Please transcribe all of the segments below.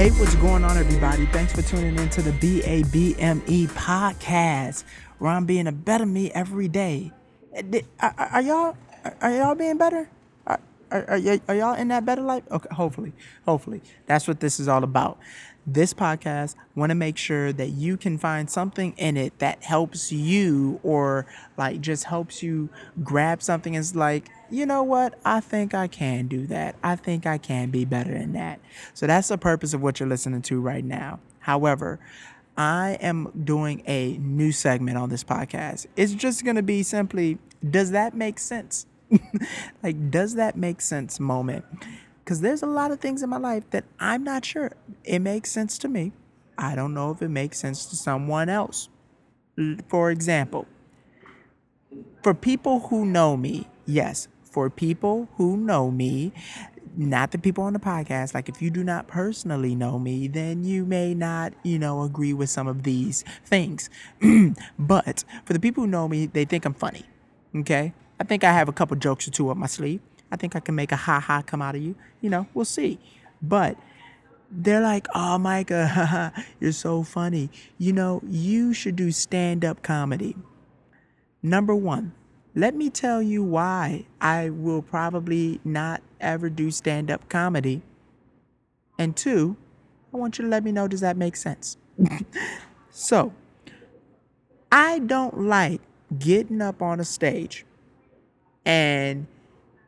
Hey, what's going on, everybody? Thanks for tuning in to the BABME podcast, where I'm being a better me every day. Uh, are, are y'all are y'all being better? Are, are, are, y'all in that better life? Okay, hopefully, hopefully. That's what this is all about. This podcast want to make sure that you can find something in it that helps you or like just helps you grab something it's like, you know what? I think I can do that. I think I can be better than that. So that's the purpose of what you're listening to right now. However, I am doing a new segment on this podcast. It's just going to be simply, does that make sense? like, does that make sense moment? Because there's a lot of things in my life that I'm not sure. It makes sense to me. I don't know if it makes sense to someone else. For example, for people who know me, yes, for people who know me, not the people on the podcast, like if you do not personally know me, then you may not, you know, agree with some of these things. but for the people who know me, they think I'm funny. Okay? I think I have a couple jokes or two up my sleeve. I think I can make a ha ha come out of you. You know, we'll see. But they're like, oh, Micah, you're so funny. You know, you should do stand up comedy. Number one, let me tell you why I will probably not ever do stand up comedy. And two, I want you to let me know does that make sense? so, I don't like getting up on a stage and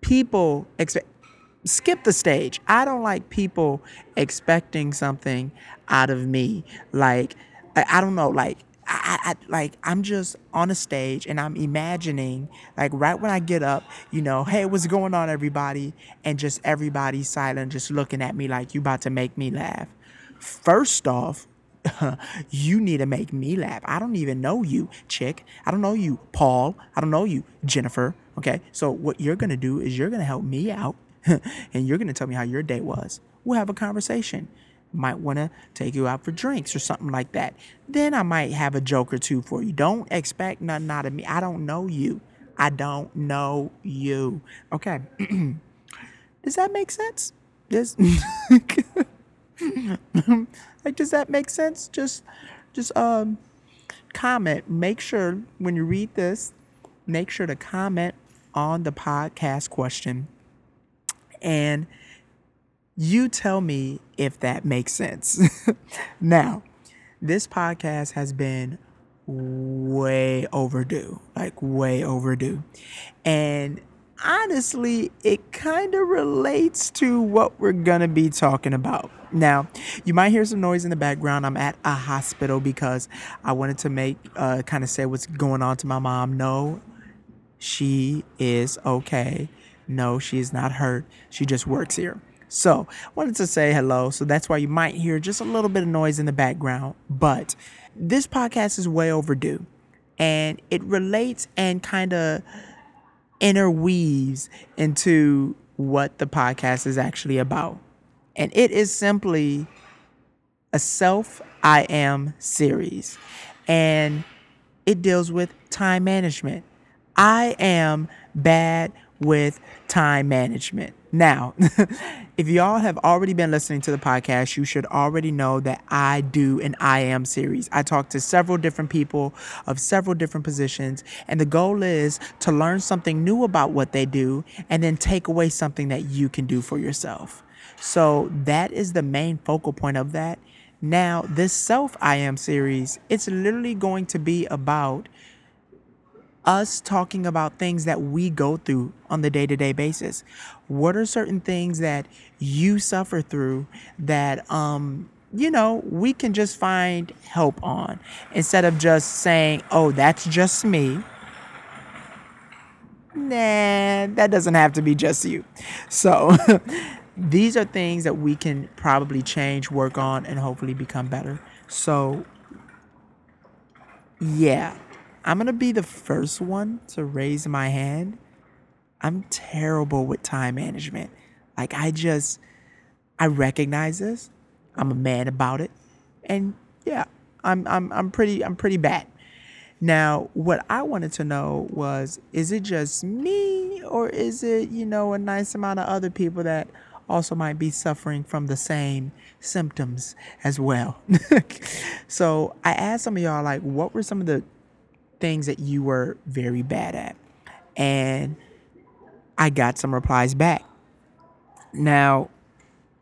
people expect skip the stage. I don't like people expecting something out of me. Like I, don't know, like I, I like I'm just on a stage and I'm imagining like right when I get up, you know, hey, what's going on, everybody? And just everybody silent, just looking at me like you about to make me laugh. First off, you need to make me laugh. I don't even know you, chick. I don't know you, Paul. I don't know you, Jennifer. Okay, so what you're gonna do is you're gonna help me out, and you're gonna tell me how your day was. We'll have a conversation might want to take you out for drinks or something like that. Then I might have a joke or two for you. Don't expect nothing out of me. I don't know you. I don't know you. Okay. does that make sense? Does like does that make sense? Just just um comment. Make sure when you read this, make sure to comment on the podcast question and you tell me if that makes sense. now, this podcast has been way overdue, like way overdue. And honestly, it kind of relates to what we're going to be talking about. Now, you might hear some noise in the background. I'm at a hospital because I wanted to make, uh, kind of say what's going on to my mom. No, she is okay. No, she is not hurt. She just works here. So, wanted to say hello. So that's why you might hear just a little bit of noise in the background. But this podcast is way overdue. And it relates and kind of interweaves into what the podcast is actually about. And it is simply a self I am series. And it deals with time management. I am bad with time management. Now, if y'all have already been listening to the podcast, you should already know that I do an I am series. I talk to several different people of several different positions, and the goal is to learn something new about what they do and then take away something that you can do for yourself. So that is the main focal point of that. Now, this self I am series, it's literally going to be about us talking about things that we go through on the day to day basis. What are certain things that you suffer through that, um, you know, we can just find help on instead of just saying, oh, that's just me. Nah, that doesn't have to be just you. So, these are things that we can probably change, work on, and hopefully become better. So, yeah, I'm going to be the first one to raise my hand. I'm terrible with time management. Like, I just, I recognize this. I'm a man about it. And yeah, I'm, I'm, I'm pretty, I'm pretty bad. Now, what I wanted to know was is it just me or is it, you know, a nice amount of other people that also might be suffering from the same symptoms as well. so I asked some of y'all, like, what were some of the things that you were very bad at? And I got some replies back. Now,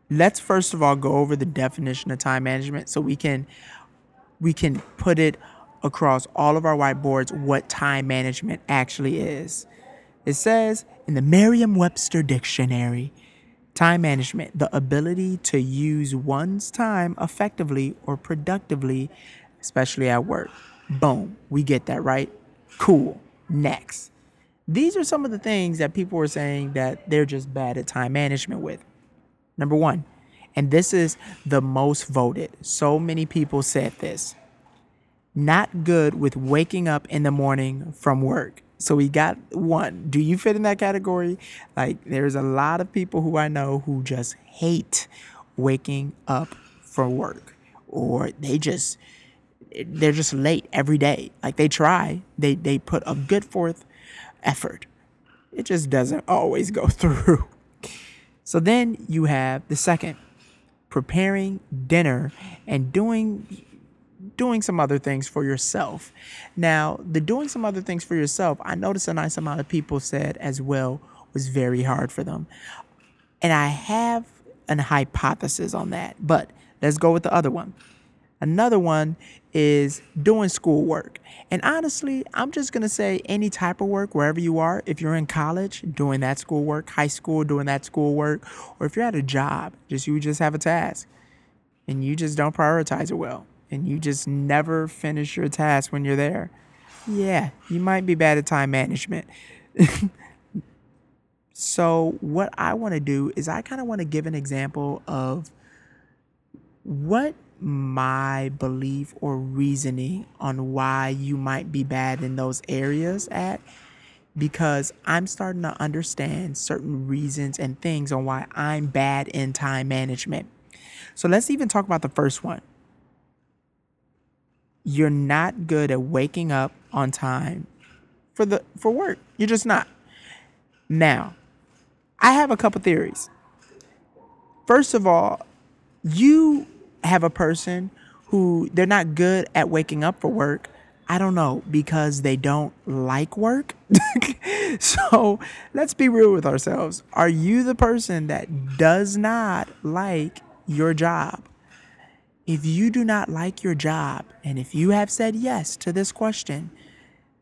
let's first of all go over the definition of time management so we can we can put it across all of our whiteboards what time management actually is. It says in the Merriam-Webster dictionary, time management, the ability to use one's time effectively or productively, especially at work. Boom, we get that, right? Cool. Next. These are some of the things that people were saying that they're just bad at time management with. Number one, and this is the most voted. So many people said this. Not good with waking up in the morning from work. So we got one. Do you fit in that category? Like, there's a lot of people who I know who just hate waking up for work, or they just they're just late every day. Like they try, they they put a good forth effort. It just doesn't always go through. So then you have the second, preparing dinner and doing doing some other things for yourself. Now, the doing some other things for yourself, I noticed a nice amount of people said as well was very hard for them. And I have an hypothesis on that, but let's go with the other one. Another one is doing schoolwork. And honestly, I'm just going to say any type of work, wherever you are, if you're in college, doing that schoolwork, high school, doing that schoolwork, or if you're at a job, just you just have a task and you just don't prioritize it well and you just never finish your task when you're there. Yeah, you might be bad at time management. so, what I want to do is I kind of want to give an example of what my belief or reasoning on why you might be bad in those areas at because I'm starting to understand certain reasons and things on why I'm bad in time management. So let's even talk about the first one. You're not good at waking up on time for the for work. You're just not. Now, I have a couple theories. First of all, you have a person who they're not good at waking up for work. I don't know, because they don't like work. so let's be real with ourselves. Are you the person that does not like your job? If you do not like your job, and if you have said yes to this question,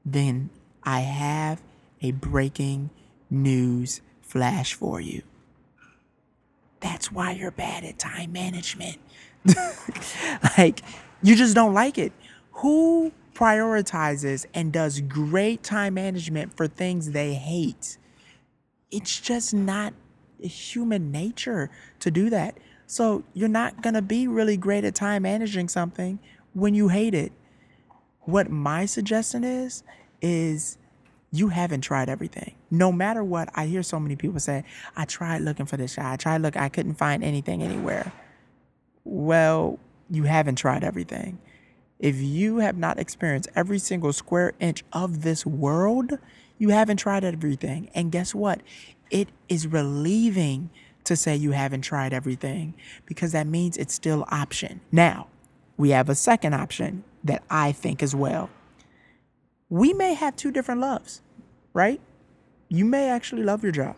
then I have a breaking news flash for you. That's why you're bad at time management. like, you just don't like it. Who prioritizes and does great time management for things they hate? It's just not human nature to do that. So, you're not going to be really great at time managing something when you hate it. What my suggestion is, is you haven't tried everything. No matter what, I hear so many people say, I tried looking for this shot. I tried look, I couldn't find anything anywhere. Well, you haven't tried everything. If you have not experienced every single square inch of this world, you haven't tried everything. And guess what? It is relieving to say you haven't tried everything because that means it's still option. Now, we have a second option that I think as well. We may have two different loves, right? You may actually love your job.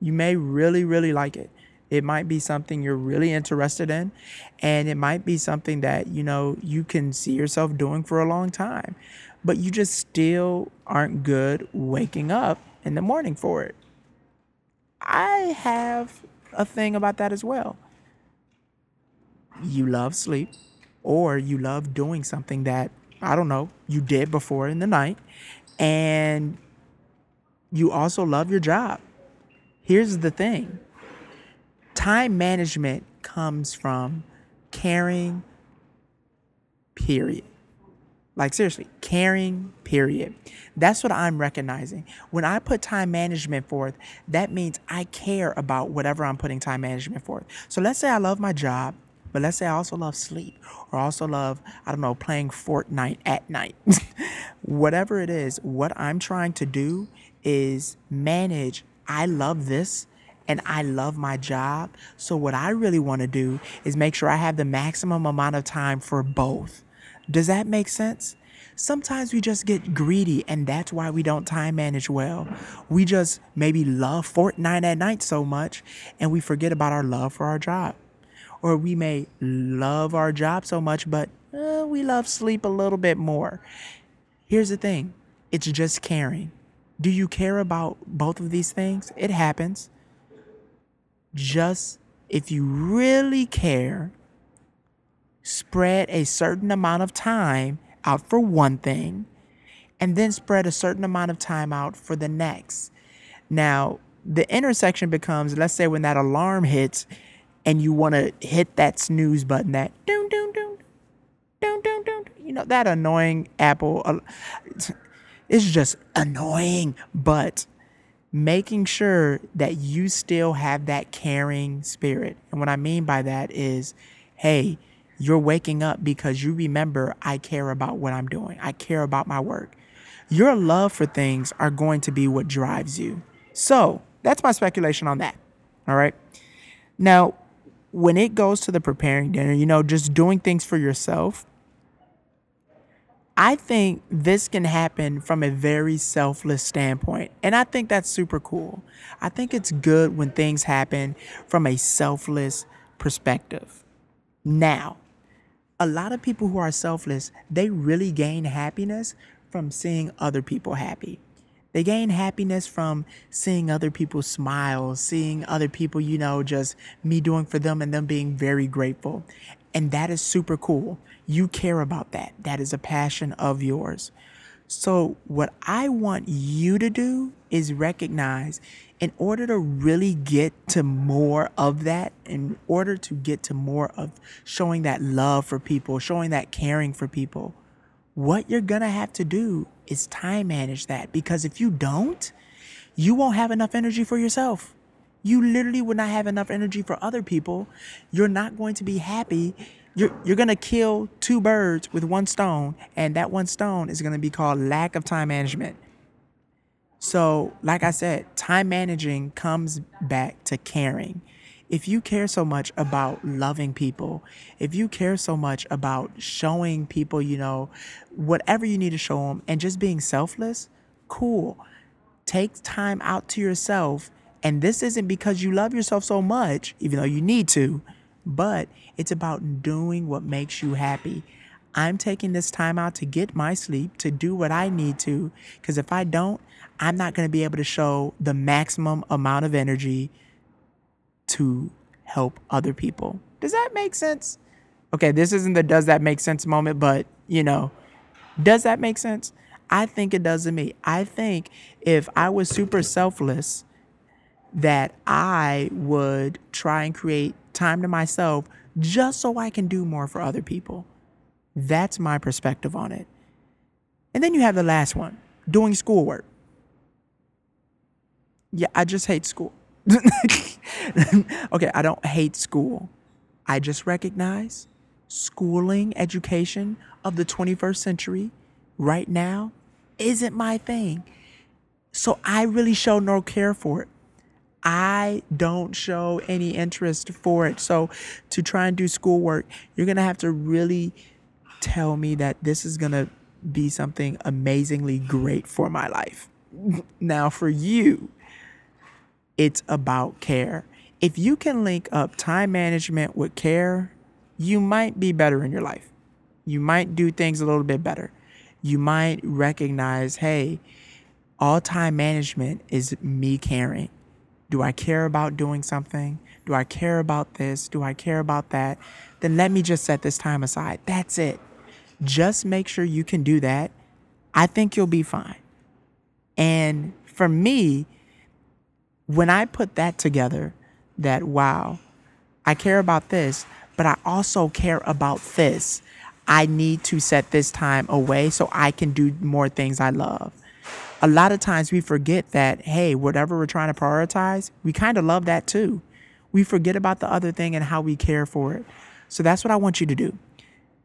You may really, really like it. It might be something you're really interested in, and it might be something that, you know, you can see yourself doing for a long time, but you just still aren't good waking up in the morning for it. I have a thing about that as well. You love sleep, or you love doing something that, I don't know, you did before in the night, and you also love your job. Here's the thing time management comes from caring, period. Like, seriously, caring, period. That's what I'm recognizing. When I put time management forth, that means I care about whatever I'm putting time management forth. So let's say I love my job, but let's say I also love sleep or also love, I don't know, playing Fortnite at night. whatever it is, what I'm trying to do is manage. I love this and I love my job. So, what I really want to do is make sure I have the maximum amount of time for both. Does that make sense? Sometimes we just get greedy, and that's why we don't time manage well. We just maybe love Fortnite at night so much, and we forget about our love for our job. Or we may love our job so much, but uh, we love sleep a little bit more. Here's the thing it's just caring. Do you care about both of these things? It happens. Just if you really care, spread a certain amount of time out for one thing and then spread a certain amount of time out for the next. Now, the intersection becomes let's say when that alarm hits and you want to hit that snooze button that doom doom doom doom doom doom you know that annoying apple it's just annoying but making sure that you still have that caring spirit and what i mean by that is hey you're waking up because you remember I care about what I'm doing. I care about my work. Your love for things are going to be what drives you. So that's my speculation on that. All right. Now, when it goes to the preparing dinner, you know, just doing things for yourself, I think this can happen from a very selfless standpoint. And I think that's super cool. I think it's good when things happen from a selfless perspective. Now, a lot of people who are selfless, they really gain happiness from seeing other people happy. They gain happiness from seeing other people smile, seeing other people, you know, just me doing for them and them being very grateful. And that is super cool. You care about that. That is a passion of yours. So, what I want you to do is recognize in order to really get to more of that, in order to get to more of showing that love for people, showing that caring for people, what you're going to have to do is time manage that. Because if you don't, you won't have enough energy for yourself. You literally would not have enough energy for other people. You're not going to be happy. You're, you're going to kill two birds with one stone, and that one stone is going to be called lack of time management. So, like I said, time managing comes back to caring. If you care so much about loving people, if you care so much about showing people, you know, whatever you need to show them and just being selfless, cool. Take time out to yourself. And this isn't because you love yourself so much, even though you need to, but it's about doing what makes you happy. I'm taking this time out to get my sleep, to do what I need to, because if I don't, I'm not going to be able to show the maximum amount of energy to help other people. Does that make sense? Okay, this isn't the does that make sense moment, but you know, does that make sense? I think it does to me. I think if I was super selfless, that I would try and create time to myself just so I can do more for other people. That's my perspective on it. And then you have the last one doing schoolwork. Yeah, I just hate school. okay, I don't hate school. I just recognize schooling, education of the 21st century right now isn't my thing. So I really show no care for it. I don't show any interest for it. So to try and do schoolwork, you're going to have to really tell me that this is going to be something amazingly great for my life. Now, for you, it's about care. If you can link up time management with care, you might be better in your life. You might do things a little bit better. You might recognize, hey, all time management is me caring. Do I care about doing something? Do I care about this? Do I care about that? Then let me just set this time aside. That's it. Just make sure you can do that. I think you'll be fine. And for me, when I put that together, that wow, I care about this, but I also care about this. I need to set this time away so I can do more things I love. A lot of times we forget that, hey, whatever we're trying to prioritize, we kind of love that too. We forget about the other thing and how we care for it. So that's what I want you to do.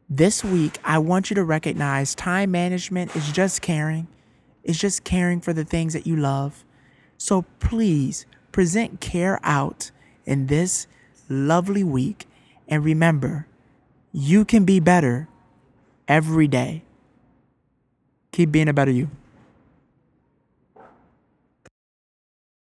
This week, I want you to recognize time management is just caring. It's just caring for the things that you love. So please present care out in this lovely week. And remember, you can be better every day. Keep being a better you.